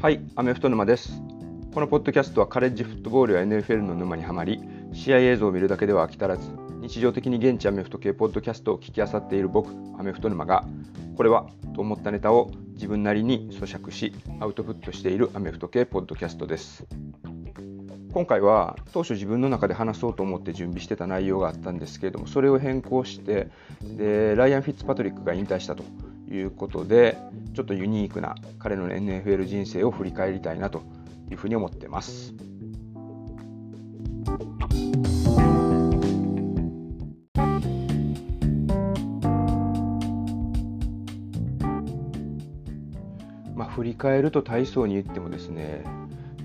はい、アメフト沼です。このポッドキャストはカレッジフットボールや NFL の沼にはまり、試合映像を見るだけでは飽き足らず、日常的に現地アメフト系ポッドキャストを聞き漁っている僕、アメフト沼が、これはと思ったネタを自分なりに咀嚼し、アウトプットしているアメフト系ポッドキャストです。今回は当初自分の中で話そうと思って準備してた内容があったんですけれどもそれを変更してでライアン・フィッツパトリックが引退したということでちょっとユニークな彼の NFL 人生を振り返りたいなというふうに思ってます。まあ、振り返ると体操に言ってもですね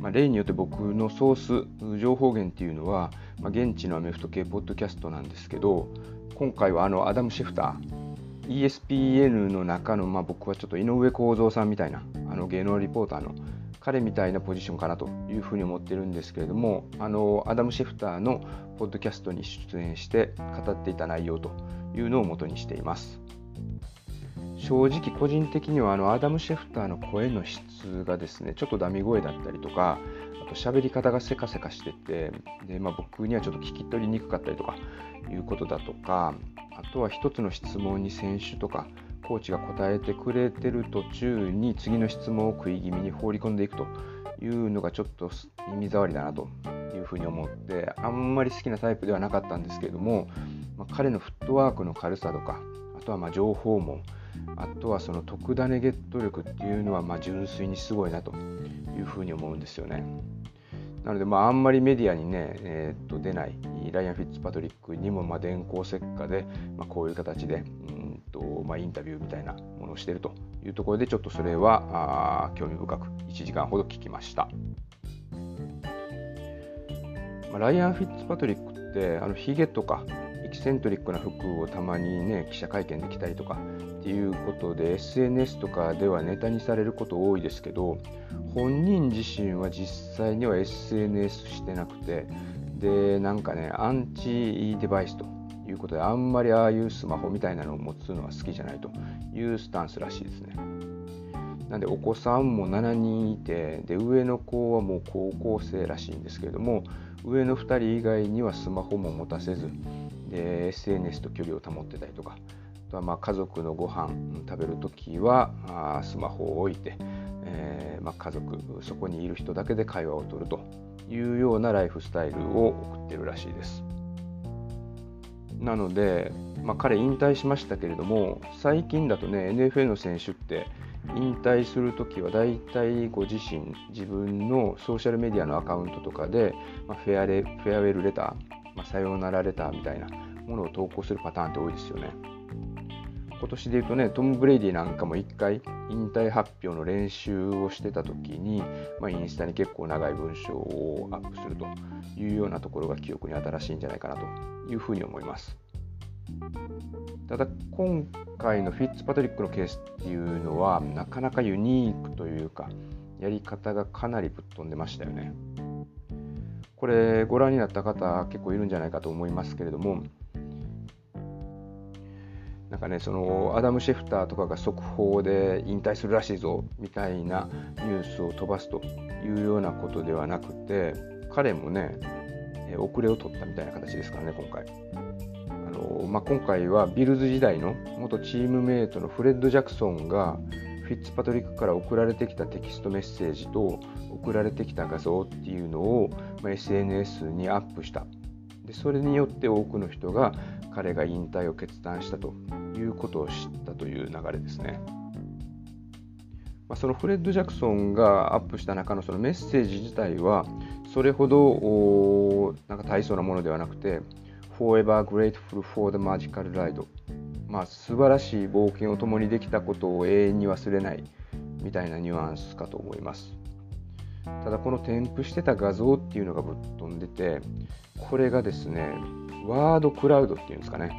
まあ、例によって僕のソース情報源っていうのは、まあ、現地のアメフト系ポッドキャストなんですけど今回はあのアダム・シェフター ESPN の中の、まあ、僕はちょっと井上公造さんみたいなあの芸能リポーターの彼みたいなポジションかなというふうに思ってるんですけれどもあのアダム・シェフターのポッドキャストに出演して語っていた内容というのを元にしています。正直個人的にはあのアダム・シェフターの声の質がですねちょっとダミ声だったりとかあと喋り方がせかせかしててで、まあ、僕にはちょっと聞き取りにくかったりとかいうことだとかあとは一つの質問に選手とかコーチが答えてくれてる途中に次の質問を食い気味に放り込んでいくというのがちょっと耳障りだなというふうに思ってあんまり好きなタイプではなかったんですけれども、まあ、彼のフットワークの軽さとかあとはま情報もあとはその特ダネゲット力っていうのはま純粋にすごいなというふうに思うんですよね。なのでまああんまりメディアにね、えー、と出ないライアン・フィッツパトリックにもまあ電光石火で、まあ、こういう形でうんと、まあ、インタビューみたいなものをしているというところでちょっとそれはあ興味深く1時間ほど聞きました。まあ、ライアン・フィッツパトリックってあのヒゲとかエキセントリックな服をたまにね記者会見で着たりとかっていうことで SNS とかではネタにされること多いですけど本人自身は実際には SNS してなくてでなんかねアンチデバイスということであんまりああいうスマホみたいなのを持つのは好きじゃないというスタンスらしいですね。なんでお子さんも7人いてで上の子はもう高校生らしいんですけれども上の2人以外にはスマホも持たせずで SNS と距離を保ってたりとかとはまあ家族のご飯食べるときはあスマホを置いて、えー、まあ家族そこにいる人だけで会話を取るというようなライフスタイルを送ってるらしいです。なので、まあ、彼引退しましたけれども最近だとね NFL の選手って引退するときは大体ご自身自分のソーシャルメディアのアカウントとかで、まあ、フェアレ farewell letter、まあ、さようなら letter みたいなものを投稿するパターンって多いですよね。今年で言うとね、トム・ブレイディなんかも1回引退発表の練習をしてた時に、まあ、インスタに結構長い文章をアップするというようなところが記憶に新しいんじゃないかなというふうに思います。ただ今回のフィッツパトリックのケースっていうのはなかなかユニークというかやり方がかなりぶっ飛んでましたよね。これご覧になった方結構いるんじゃないかと思いますけれどもなんかねそのアダム・シェフターとかが速報で引退するらしいぞみたいなニュースを飛ばすというようなことではなくて彼もね遅れを取ったみたいな形ですからね今回。あのまあ、今回はビルズ時代の元チームメートのフレッド・ジャクソンがフィッツパトリックから送られてきたテキストメッセージと送られてきた画像っていうのを、まあ、SNS にアップした。でそれによって多くの人が彼が引退を決断したということを知ったという流れですね。ま、そのフレッド・ジャクソンがアップした中のそのメッセージ自体はそれほどなんか大層なものではなくて Forever grateful for the magical ride まあ素晴らしい冒険を共にできたことを永遠に忘れないみたいなニュアンスかと思います。ただこの添付してた画像っていうのがぶっ飛んでてこれがですねワードクラウドっていうんですかね。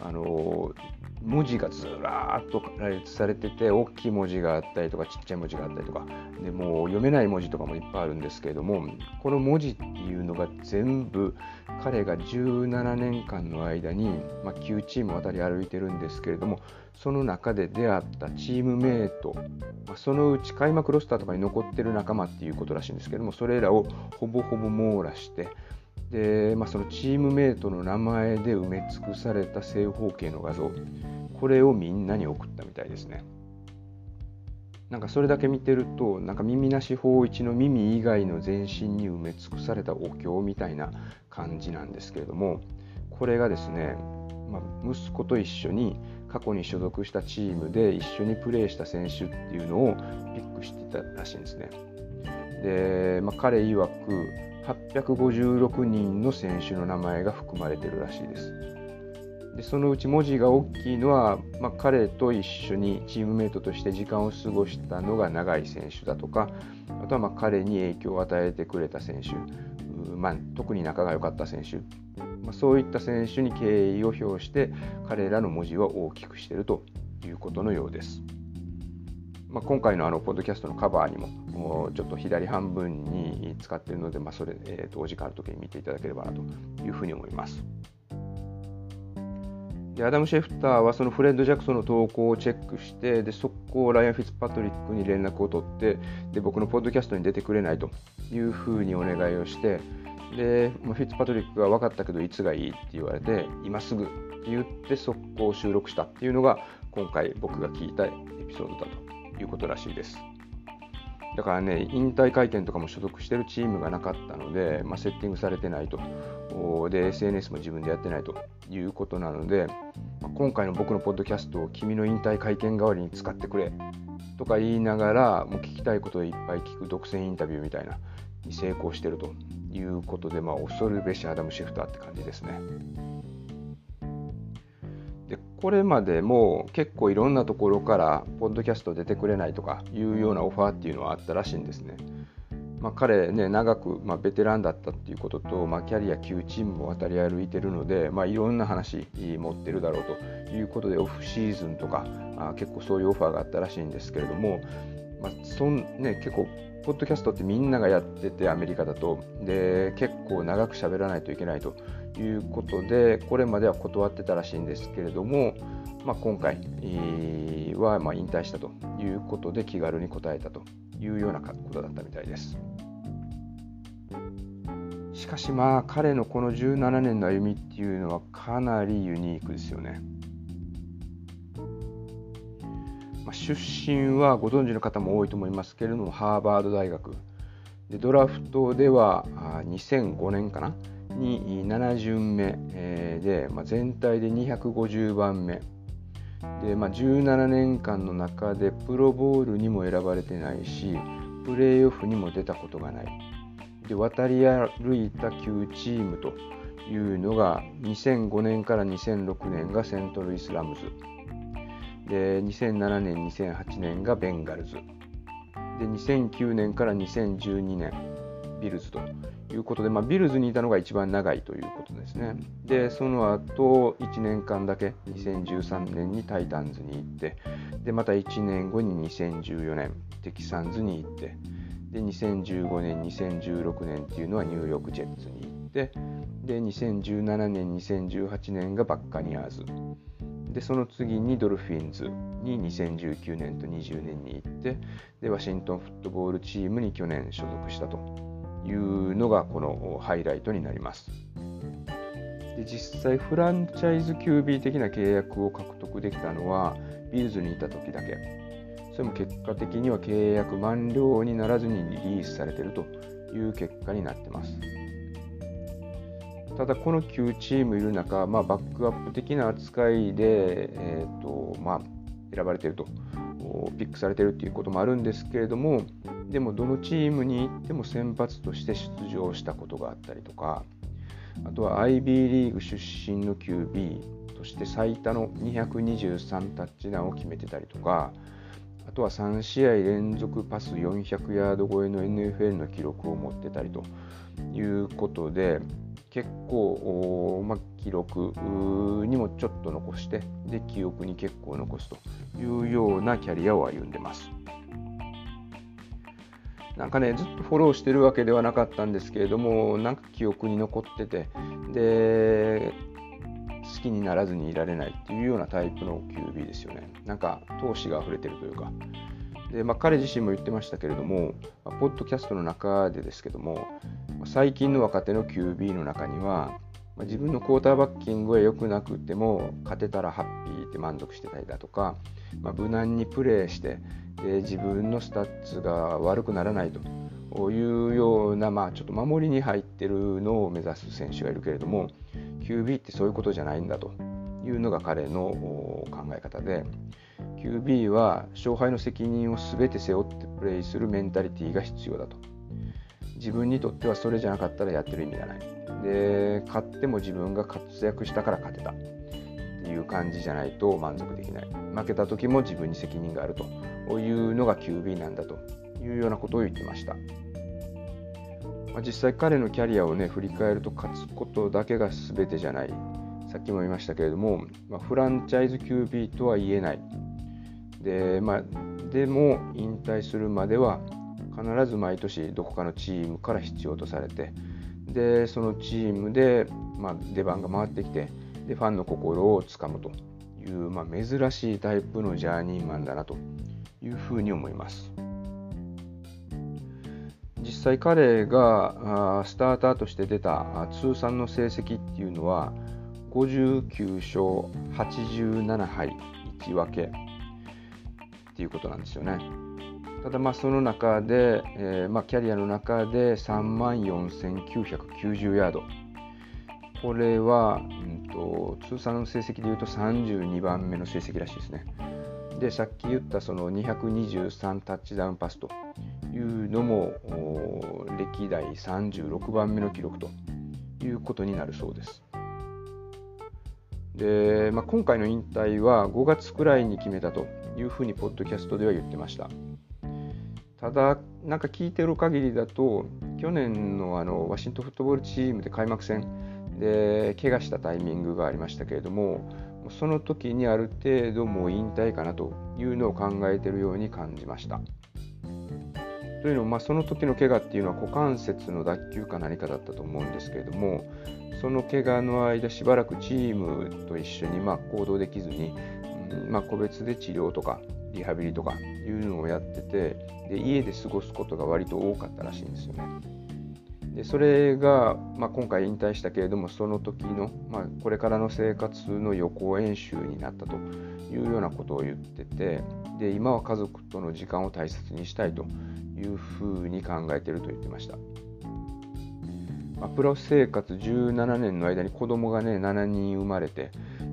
あの文字がずらーっと羅列されてて大きい文字があったりとかちっちゃい文字があったりとか。でもう読めない文字とかもいっぱいあるんですけれどもこの文字っていうのが全部彼が17年間の間に、まあ、9チーム渡り歩いてるんですけれどもその中で出会ったチームメイト、まあ、そのうち開幕ロスターとかに残ってる仲間っていうことらしいんですけどもそれらをほぼほぼ網羅してで、まあ、そのチームメイトの名前で埋め尽くされた正方形の画像これをみんなに送ったみたいですねなんかそれだけ見てるとなんか耳なし法一の耳以外の全身に埋め尽くされたお経みたいな感じなんですけれどもこれがですね、まあ、息子と一緒に過去に所属したチームで一緒にプレーした選手っていうのをピックしてたらしいんですね。で、まあ、彼曰く856人の選手の名前が含まれてるらしいです。でそのうち文字が大きいのは、まあ、彼と一緒にチームメートとして時間を過ごしたのが長い選手だとかあとはま彼に影響を与えてくれた選手、まあ、特に仲が良かった選手、まあ、そういった選手に敬意を表して彼らの文字は大きくしているということのようです。まあ、今回のあのポッドキャストのカバーにもちょっと左半分に使っているので、まあ、それ、えー、とお時間ある時に見ていただければなというふうに思います。でアダム・シェフターはそのフレッド・ジャクソンの投稿をチェックしてで速攻ライアン・フィッツパトリックに連絡を取ってで僕のポッドキャストに出てくれないというふうにお願いをしてでフィッツパトリックが分かったけどいつがいいって言われて今すぐって言って速攻収録したっていうのが今回僕が聞いたエピソードだということらしいです。だからね、引退会見とかも所属してるチームがなかったので、まあ、セッティングされてないと。で、SNS も自分でやってないということなので、まあ、今回の僕のポッドキャストを君の引退会見代わりに使ってくれとか言いながら、もう聞きたいことをいっぱい聞く独占インタビューみたいなに成功してるということで、まあ、恐るべしアダム・シフターって感じですね。これまでも結構いろんなところからポッドキャスト出てくれないとかいうようなオファーっていうのはあったらしいんですね。まあ、彼ね長く、まあ、ベテランだったっていうことと、まあ、キャリア9チームも渡り歩いてるので、まあ、いろんな話持ってるだろうということでオフシーズンとかあ結構そういうオファーがあったらしいんですけれども、まあそんね、結構ポッドキャストってみんながやっててアメリカだとで結構長く喋らないといけないということでこれまでは断ってたらしいんですけれども、まあ、今回はま引退したということで気軽に答えたというようなことだったみたいです。しかしまあ彼のこの17年の歩みっていうのはかなりユニークですよね。ま、出身はご存知の方も多いと思いますけれどもハーバード大学でドラフトでは2005年かなに7巡目で、まあ、全体で250番目。で、まあ、17年間の中でプロボールにも選ばれてないしプレーオフにも出たことがない。で渡り歩いた9チームというのが2005年から2006年がセントルイス・ラムズ。で2007年2008年がベンガルズ。で2009年から2012年。ビルズということで、まあ、ビルズにいたのが一番長いということですね。で、その後1年間だけ2013年にタイタンズに行って、で、また1年後に2014年、テキサンズに行って、で、2015年、2016年っていうのはニューヨークジェッツに行って、で、2017年、2018年がバッカニアーズ。で、その次にドルフィンズに2019年と20年に行って、で、ワシントンフットボールチームに去年所属したと。いうのがこのハイライトになります。で実際フランチャイズ QB 的な契約を獲得できたのはビルズにいた時だけ。それも結果的には契約満了にならずにリリースされているという結果になってます。ただこの9チームいる中、まあ、バックアップ的な扱いで、えーとまあ、選ばれていると。ピックされているということもあるんですけれどもでもどのチームに行っても先発として出場したことがあったりとかあとは IB リーグ出身の QB として最多の223タッチダウンを決めてたりとかあとは3試合連続パス400ヤード超えの NFL の記録を持ってたりということで結構、まあ、記録にもちょっと残してで記憶に結構残すというようなキャリアを歩んでます。なんかねずっとフォローしてるわけではなかったんですけれどもなんか記憶に残っててで好きにならずにいられないっていうようなタイプの QB ですよねなんか闘志が溢れてるというかで、まあ、彼自身も言ってましたけれども、まあ、ポッドキャストの中でですけども最近の若手の QB の中にはまあ、自分の quarterbacking は良くなくても勝てたらハッピーって満足してたりだとか、まあ、無難にプレーしてで自分のスタッツが悪くならないというような、まあ、ちょっと守りに入ってるのを目指す選手がいるけれども QB ってそういうことじゃないんだというのが彼の考え方で QB は勝敗の責任を全て背負ってプレーするメンタリティーが必要だと。自分にとってはそれじゃなかったらやってる意味がない。で勝っても自分が活躍したから勝てた。っていう感じじゃないと満足できない。負けた時も自分に責任があるというのが QB なんだというようなことを言ってました、まあ、実際彼のキャリアをね振り返ると勝つことだけが全てじゃない。さっきも言いましたけれども、まあ、フランチャイズ QB とは言えない。で,、まあ、でも引退するまでは必ず毎年どこかのチームから必要とされてでそのチームで、まあ、出番が回ってきてでファンの心をつかむという、まあ、珍しいタイプのジャーニーマンだなというふうに思います。実際彼がスターターとして出た通算の成績っていうのは59勝87敗1分けっていうことなんですよね。ただまあその中で、えー、まあキャリアの中で3万4990ヤードこれは、うんと、通算の成績でいうと32番目の成績らしいですね。でさっき言ったその223タッチダウンパスというのも歴代36番目の記録ということになるそうです。で、まあ、今回の引退は5月くらいに決めたというふうにポッドキャストでは言ってました。ただ、なんか聞いてる限りだと、去年のあのワシントンフットボールチームで開幕戦で怪我したタイミングがありましたけれども、その時にある程度もう引退かなというのを考えているように感じました。というのも、まあ、その時の怪我っていうのは股関節の脱臼か何かだったと思うんですけれども、その怪我の間、しばらくチームと一緒にま行動できずに、うんまあ、個別で治療とかリハビリとかいうのをやっててで家で過ごすことが割と多かったらしいんですよね。でそれが、まあ、今回引退したけれどもその時の、まあ、これからの生活の予行演習になったというようなことを言っててで今は家族との時間を大切にしたいというふうに考えていると言ってました。まあ、プロ生活17年の間に子供がね7人生まれて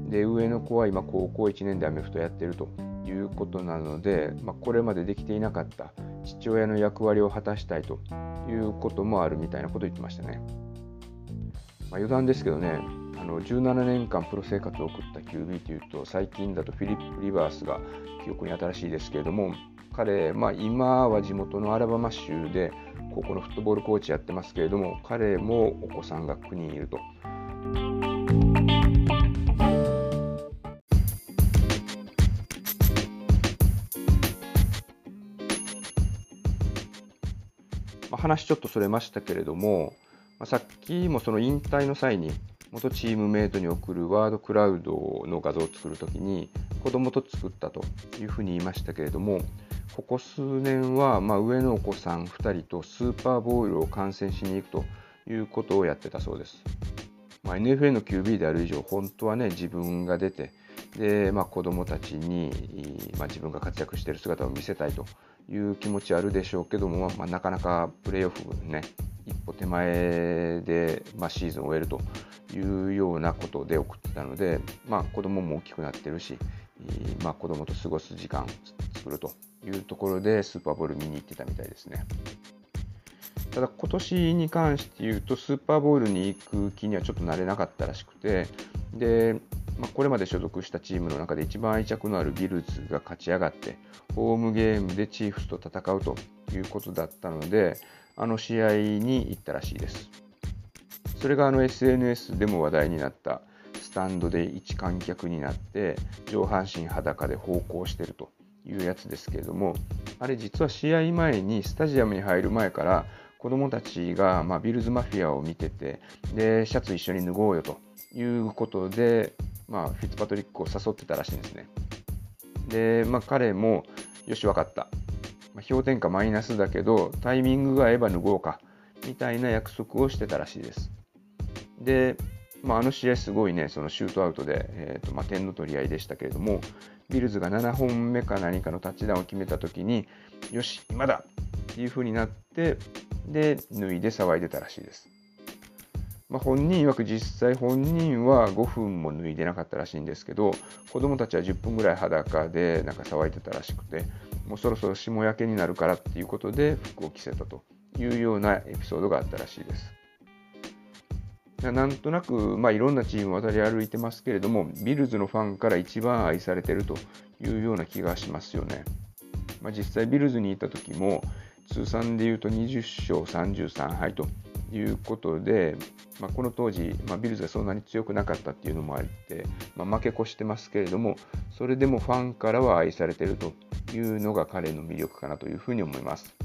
で上の子は今高校1年でアメフトやってるということなので、まあ、これまでできていなかった父親の役割を果たしたいということもあるみたいなことを言ってましたね。まあ、余談ですけどね、あの17年間プロ生活を送った QB というと、最近だとフィリップ・リバースが記憶に新しいですけれども、彼、まあ、今は地元のアラバマ州で高校のフットボールコーチやってますけれども、彼もお子さんが9人いると。話ちょっとそれましたけれども、まあ、さっきもその引退の際に元チームメイトに送るワードクラウドの画像を作るときに子供と作ったというふうに言いましたけれどもここ数年はま上のお子さん2人とスーパーボールを観戦しに行くということをやってたそうです。まあ、NFL の QB である以上本当はね自分が出てで、まあ、子供たちに、まあ、自分が活躍している姿を見せたいという気持ちあるでしょうけども、まあ、なかなかプレーオフね、一歩手前で、まあ、シーズンを終えるというようなことで送ってたので、まあ、子供も大きくなってるし、まあ、子供と過ごす時間を作るというところでスーパーボール見に行ってたみたいですね。ただ今年に関して言うとスーパーボールに行く気にはちょっとなれなかったらしくてでまあ、これまで所属したチームの中で一番愛着のあるビルズが勝ち上がってホームゲームでチーフスと戦うということだったのであの試合に行ったらしいです。それがあの SNS でも話題になったスタンドで一観客になって上半身裸で奉公してるというやつですけれどもあれ実は試合前にスタジアムに入る前から子どもたちが、ま、ビルズマフィアを見ててでシャツ一緒に脱ごうよということで、まあ、フィッツパトリックを誘ってたらしいんですね。で、まあ、彼もよし分かった、まあ、氷点下マイナスだけどタイミングが合えば脱ごうかみたいな約束をしてたらしいです。で、まあ、あの試合すごいね、そのシュートアウトで、えーとまあ、点の取り合いでしたけれども、ビルズが7本目か何かのタッチダウンを決めたときに、よし、今だっていう風になって、で、脱いで騒いでたらしいです。まあ、本人曰く実際本人は5分も脱いでなかったらしいんですけど、子供たちは10分ぐらい裸でなんか騒いでたらしくて、もうそろそろ霜焼けになるからっていうことで服を着せたというようなエピソードがあったらしいです。なんとなく、まあ、いろんなチーム渡り歩いてますけれども、ビルズのファンから一番愛されてるというような気がしますよね。まあ、実際、ビルズにいた時も、通算でいうと20勝33敗ということで、まあ、この当時、まあ、ビルズがそんなに強くなかったっていうのもあって、まあ、負け越してますけれども、それでもファンからは愛されてるというのが彼の魅力かなというふうに思います。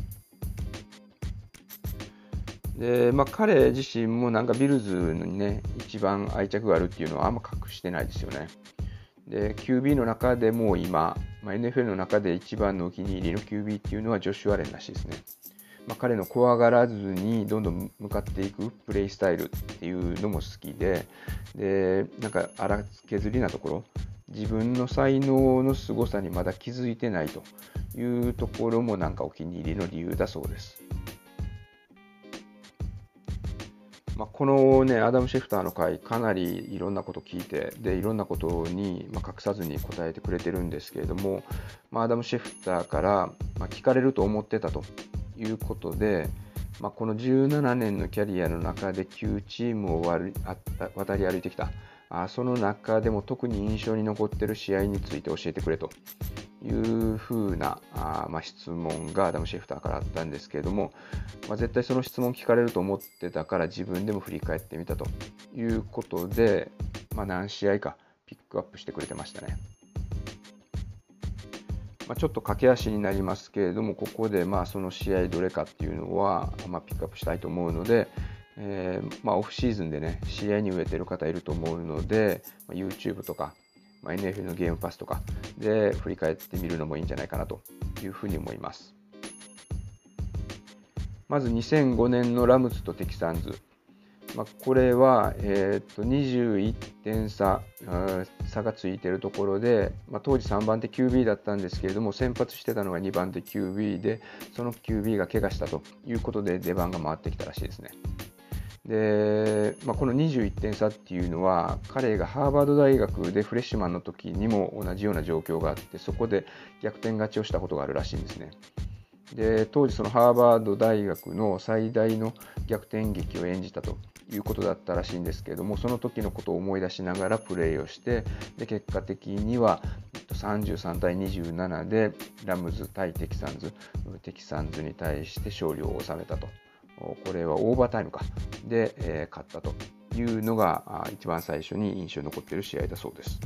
で、まあ、彼自身もなんかビルズにね、一番愛着があるっていうのはあんま隠してないですよね。で、QB の中でも今、まあ、NFL の中で一番のお気に入りの QB っていうのはジョシュ・アレンらしいですね。まあ、彼の怖がらずにどんどん向かっていくプレイスタイルっていうのも好きで、で、なんか荒削りなところ、自分の才能の凄さにまだ気づいてないというところもなんかお気に入りの理由だそうです。まあ、このね、アダム・シェフターの回、かなりいろんなこと聞いて、で、いろんなことに、ま隠さずに答えてくれてるんですけれども、まあ、アダム・シェフターから、ま聞かれると思ってたということで、まあ、この17年のキャリアの中で9チームを渡り歩いてきた、あその中でも特に印象に残っている試合について教えてくれというふうなあ、まあ、質問がアダム・シェフターからあったんですけれども、まあ、絶対その質問聞かれると思ってたから自分でも振り返ってみたということで、まあ、何試合かピックアップしてくれてましたね。まあ、ちょっと駆け足になりますけれども、ここでまあその試合どれかっていうのは、まあ、ピックアップしたいと思うので、えー、まあ、オフシーズンでね、試合に植えてる方いると思うので、まあ、YouTube とか、まあ、NFL のゲームパスとかで振り返ってみるのもいいんじゃないかなというふうに思います。まず2005年のラムズとテキサンズ。まあ、これは、えー、と21点差差がついているところで、まあ、当時3番手 QB だったんですけれども先発してたのが2番手 QB でその QB が怪我したということで出番が回ってきたらしいですね。で、まあ、この21点差っていうのは彼がハーバード大学でフレッシュマンの時にも同じような状況があってそこで逆転勝ちをしたことがあるらしいんですね。で当時ハーバード大学の最大の逆転劇を演じたということだったらしいんですけれどもその時のことを思い出しながらプレーをしてで結果的には33対27でラムズ対テキサンズテキサンズに対して勝利を収めたとこれはオーバータイムかで、え、勝ったというのが一番最初に印象に残っている試合だそうです。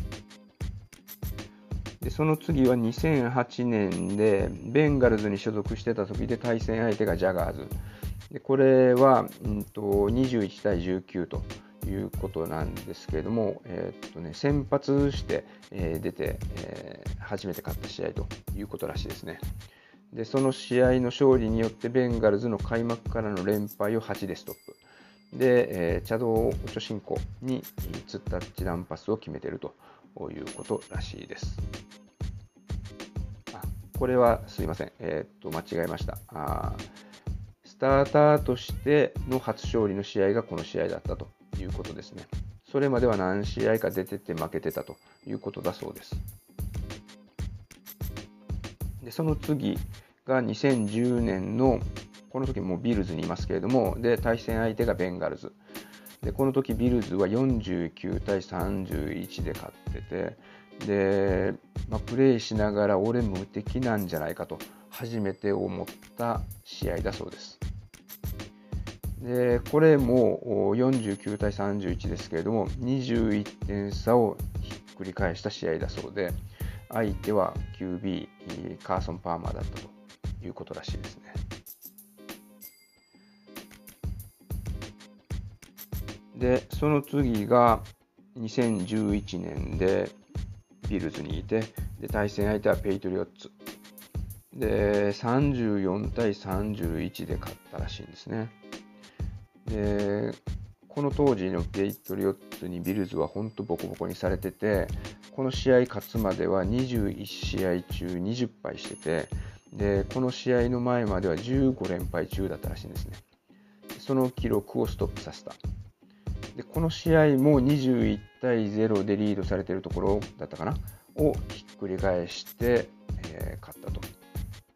でその次は2008年でベンガルズに所属してた時で対戦相手がジャガーズ。でこれは、うんと、21対19ということなんですけれども、えー、っとね、先発して、えー、出て、えー、初めて勝った試合ということらしいですね。でその試合の勝利によってベンガルズの開幕からの連敗を8でストップ。で、えー、茶道オチョ進行にツッタッチダウンパスを決めているということらしいです。あこれはすいません、えー、っと間違えましたあ。スターターとしての初勝利の試合がこの試合だったということですね。それまでは何試合か出てて負けてたということだそうです。でその次が2010年のこの時もビルズにいますけれどもで対戦相手がベンガルズでこの時ビルズは49対31で勝っててで、まあ、プレーしながら俺無敵なんじゃないかと初めて思った試合だそうですでこれも49対31ですけれども21点差をひっくり返した試合だそうで相手は QB カーソン・パーマーだったということらしいですね。でその次が2011年でビルズにいてで対戦相手はペイトリオッツ。で34対31で勝ったらしいんですね。でこの当時のペイトリオッツにビルズは本当ボコボコにされててこの試合勝つまでは21試合中20敗しててでこの試合の前までは15連敗中だったらしいんですね。その記録をストップさせた。でこの試合も21対0でリードされているところだったかな？をひっくり返して、えー、勝ったと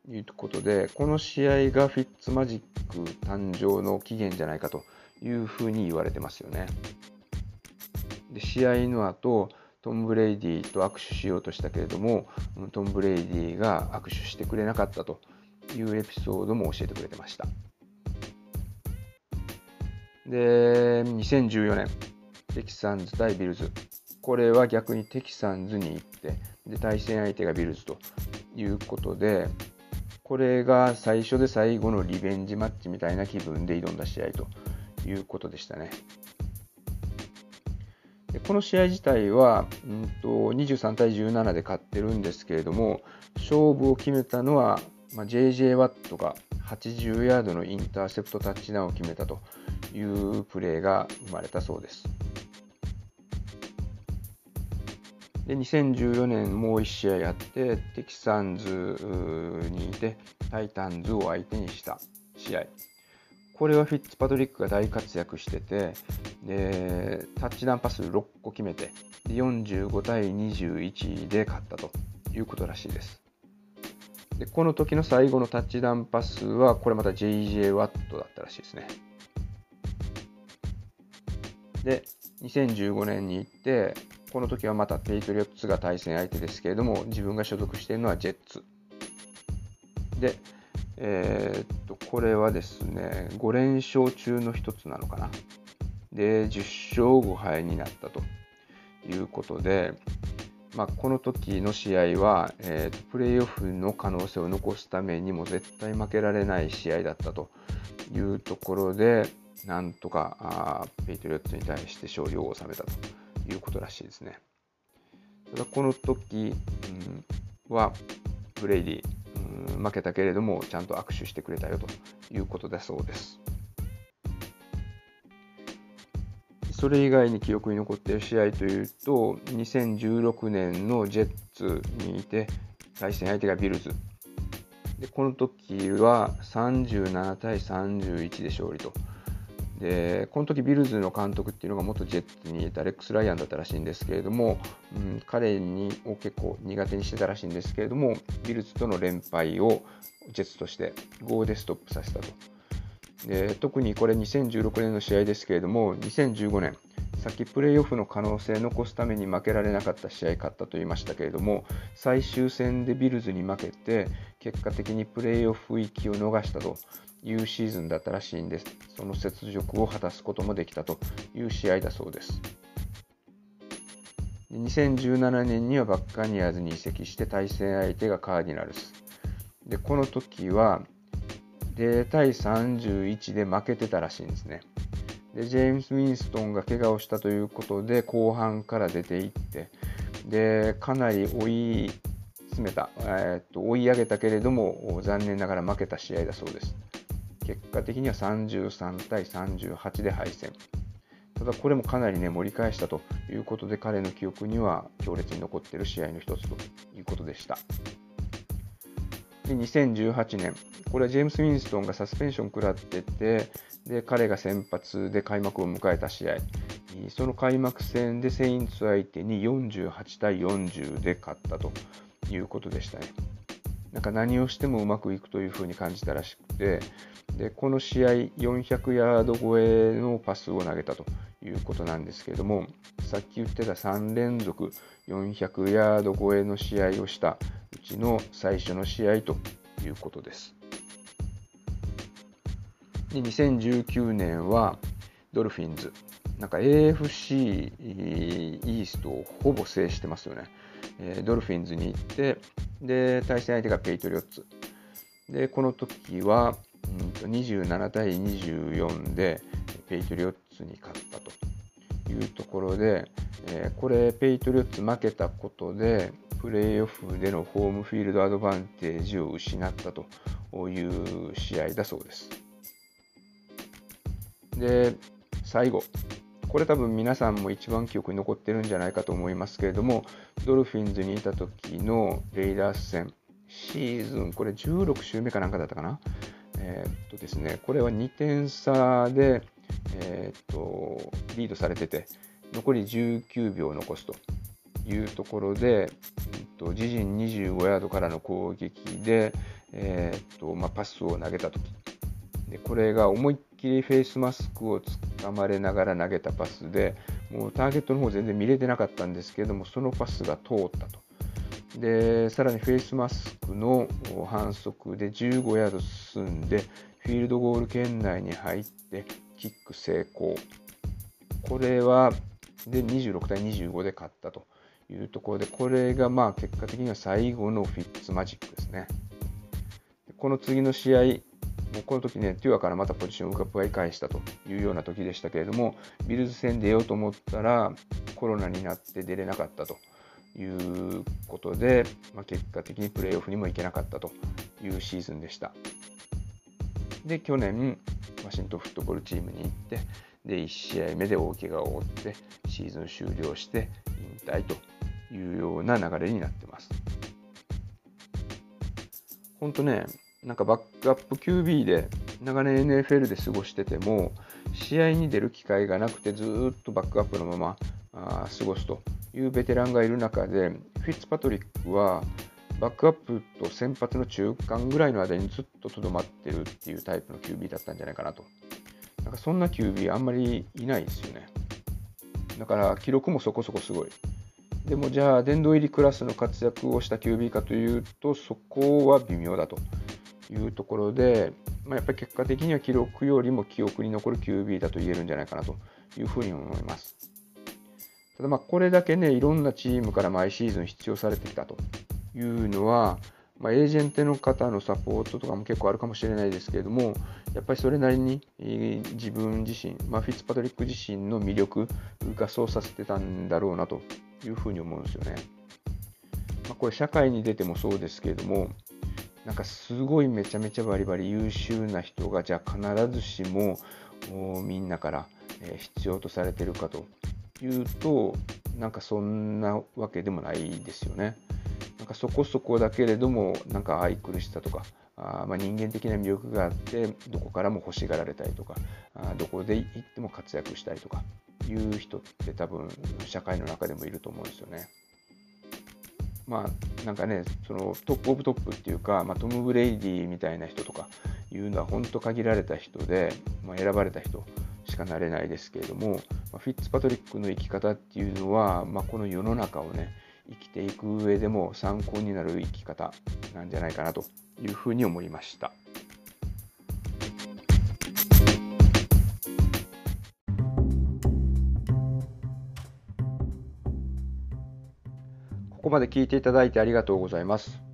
いうことでこの試合がフィッツマジック誕生の起源じゃないかというふうに言われてますよね。で試合の後トム・ブレイディと握手しようとしたけれどもトム・ブレイディが握手してくれなかったというエピソードも教えてくれてましたで2014年テキサンズ対ビルズこれは逆にテキサンズに行ってで対戦相手がビルズということでこれが最初で最後のリベンジマッチみたいな気分で挑んだ試合ということでしたね。でこの試合自体は、うんと、23対17で勝ってるんですけれども勝負を決めたのは、まあ、JJ ワットが80ヤードのインターセプトタッチダウンを決めたというプレーが生まれたそうです。で2014年もう1試合やってテキサンズにいてタイタンズを相手にした試合。これはフィッツパトリックが大活躍しててでタッチダウンパス6個決めてで45対21で勝ったということらしいです。でこの時の最後のタッチダウンパスはこれまた JJ ワットだったらしいですね。で2015年に行ってこの時はまたペイトリオッツが対戦相手ですけれども自分が所属しているのはジェッツ。でえー、っとこれはですね5連勝中の一つなのかな。で10勝5敗になったということで、まあ、この時の試合は、えー、プレーオフの可能性を残すためにも絶対負けられない試合だったというところでなんとかあペイトリオッツに対して勝利を収めたということらしいですね。ただこの時、うん、はブレイディ、うん、負けたけれどもちゃんと握手してくれたよということだそうです。それ以外に記憶に残っている試合というと2016年のジェッツにいて対戦相手がビルズでこの時は37対31で勝利とでこの時ビルズの監督っていうのが元ジェッツにいたレックス・ライアンだったらしいんですけれども、うん、彼にを結構苦手にしてたらしいんですけれどもビルズとの連敗をジェッツとして5でストップさせたと。で特にこれ2016年の試合ですけれども2015年さっきプレーオフの可能性を残すために負けられなかった試合勝ったと言いましたけれども最終戦でビルズに負けて結果的にプレーオフ行きを逃したと。いうシーズンだったらしいんです。その雪辱を果たすこともできたという試合だそうです。2017年にはバッカニアーズに移籍して対戦相手がカーディナルス。で、この時は0対31で負けてたらしいんですね。で、ジェームス・ウィンストンが怪我をしたということで後半から出ていって、で、かなり追い詰めた、えー、っと追い上げたけれども残念ながら負けた試合だそうです。結果的には33対38で敗戦。ただこれもかなりね盛り返したということで彼の記憶には強烈に残っている試合の一つということでした。で2018年、これはジェームス・ウィンストンがサスペンション食らってて、で彼が先発で開幕を迎えた試合、その開幕戦でセインツ相手に48対40で勝ったということでしたね。なんか何をしてもうまくいくというふうに感じたらしくて、でこの試合400ヤード超えのパスを投げたということなんですけれどもさっき言ってた3連続400ヤード超えの試合をしたうちの最初の試合ということです。で2019年はドルフィンズ。なんか AFC イーストをほぼ制してますよね。え、ドルフィンズに行って、で、対戦相手がペイトリオッツ。で、この時は、うんと27対24でペイトリオッツに勝ったというところで、えー、これ、ペイトリオッツ負けたことで、プレーオフでのホームフィールドアドバンテージを失ったという試合だそうです。で、最後、これ多分皆さんも一番記憶に残ってるんじゃないかと思いますけれども、ドルフィンズにいた時のレイダース戦、シーズン、これ16週目かなんかだったかな？えー、っとですね、これは2点差で、えー、っとリードされてて、残り19秒残すというところで、えっと、自陣25ヤードからの攻撃で、えー、っとまあ、パスを投げたとき、でこれが思いっきりフェイスマスクをつかまれながら投げたパスで、もうターゲットの方全然見れてなかったんですけれども、そのパスが通ったと。でさらにフェイスマスクの反則で15ヤード進んでフィールドゴール圏内に入ってキック成功。これはで26対25で勝ったというところでこれがまあ結果的には最後のフィッツマジックですね。この次の試合もうこの時ね、テュアからまたポジションを奪い返したというような時でしたけれども、ビルズ戦出ようと思ったら、コロナになって出れなかったということで、まあ、結果的にプレーオフにも行けなかったというシーズンでした。で、去年、ワシントンフットボールチームに行って、で、1試合目で大怪我を負って、シーズン終了して引退というような流れになってます。本当ね、なんかバックアップ QB で長年 NFL で過ごしてても、試合に出る機会がなくてずっとバックアップのままあ過ごすというベテランがいる中で、フィッツパトリックはバックアップと先発の中間ぐらいの間にずっととどまってるっていうタイプの QB だったんじゃないかなと。なんかそんな QB あんまりいないですよね。だから記録もそこそこすごい。でもじゃあ殿堂入りクラスの活躍をした QB かというとそこは微妙だというところで、まあ、やっぱり結果的には記録よりも記憶に残る QB だと言えるんじゃないかなというふうに思います。ただまあこれだけね、いろんなチームから毎シーズン必要されてきたというのは、まあ、エージェントの方のサポートとかも結構あるかもしれないですけれども、やっぱりそれなりに自分自身、まあ、フィッツパトリック自身の魅力がそうさせてたんだろうなというふうに思うんですよね。まあ、これ社会に出てもそうですけれども、なんかすごいめちゃめちゃバリバリ優秀な人がじゃあ必ずしもみんなから必要とされてるかというとなんかそんなわけでもないですよね。なんかそこそこだけれどもなんか愛くるしさとかあまあ、人間的な魅力があってどこからも欲しがられたりとかあどこで行っても活躍したりとかいう人って多分社会の中でもいると思うんですよね。まあなんかねそのトップオブトップっていうか、まあ、トム・ブレイディみたいな人とかいうのは本当限られた人で、まあ、選ばれた人しかなれないですけれども、まあ、フィッツパトリックの生き方っていうのは、まあ、この世の中をね生きていく上でも参考になる生き方なんじゃないかなというふうに思いました。ここまで聞いていただいてありがとうございます。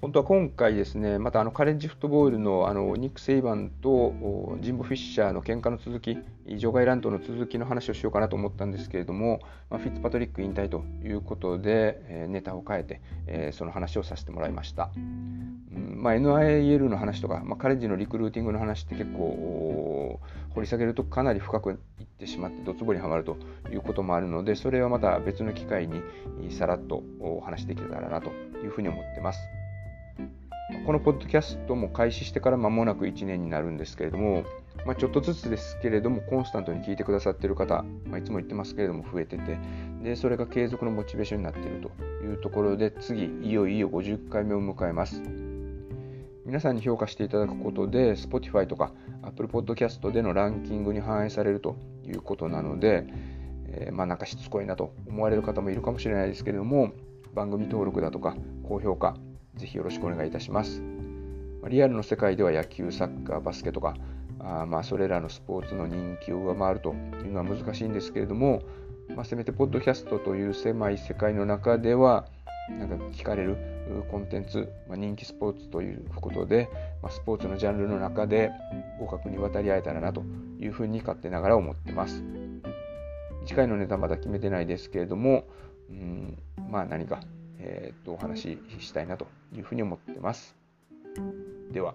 本当は今回ですね、またあのカレッジフットボールのあのニック・セイバンとジンボ・フィッシャーの喧嘩の続き、場外乱闘の続きの話をしようかなと思ったんですけれども、まあ、フィッツパトリック引退ということで、えー、ネタを変えて、えー、その話をさせてもらいました。うんまあ、NIL の話とか、まあ、カレッジのリクルーティングの話って結構掘り下げるとかなり深くいってしまってドツボにはまるということもあるので、それはまた別の機会にさらっとお話できたらなというふうに思ってます。このポッドキャストも開始してから間もなく1年になるんですけれども、まあ、ちょっとずつですけれども、コンスタントに聞いてくださっている方、まあ、いつも言ってますけれども、増えててで、それが継続のモチベーションになっているというところで、次、いよいよ50回目を迎えます。皆さんに評価していただくことで、Spotify とか Apple Podcast でのランキングに反映されるということなので、えー、まあなんかしつこいなと思われる方もいるかもしれないですけれども、番組登録だとか高評価、ぜひよろしくお願いいたします。リアルの世界では野球、サッカー、バスケとか、あまあそれらのスポーツの人気を上回るというのは難しいんですけれども、まあ、せめてポッドキャストという狭い世界の中ではなんか聞かれるコンテンツ、まあ、人気スポーツということで、まあ、スポーツのジャンルの中で互角に渡り合えたらなというふうに勝手ながら思ってます。次回のネタまだ決めてないですけれども、うん、まあ何か、えー、っとお話ししたいなというふうに思ってます。では。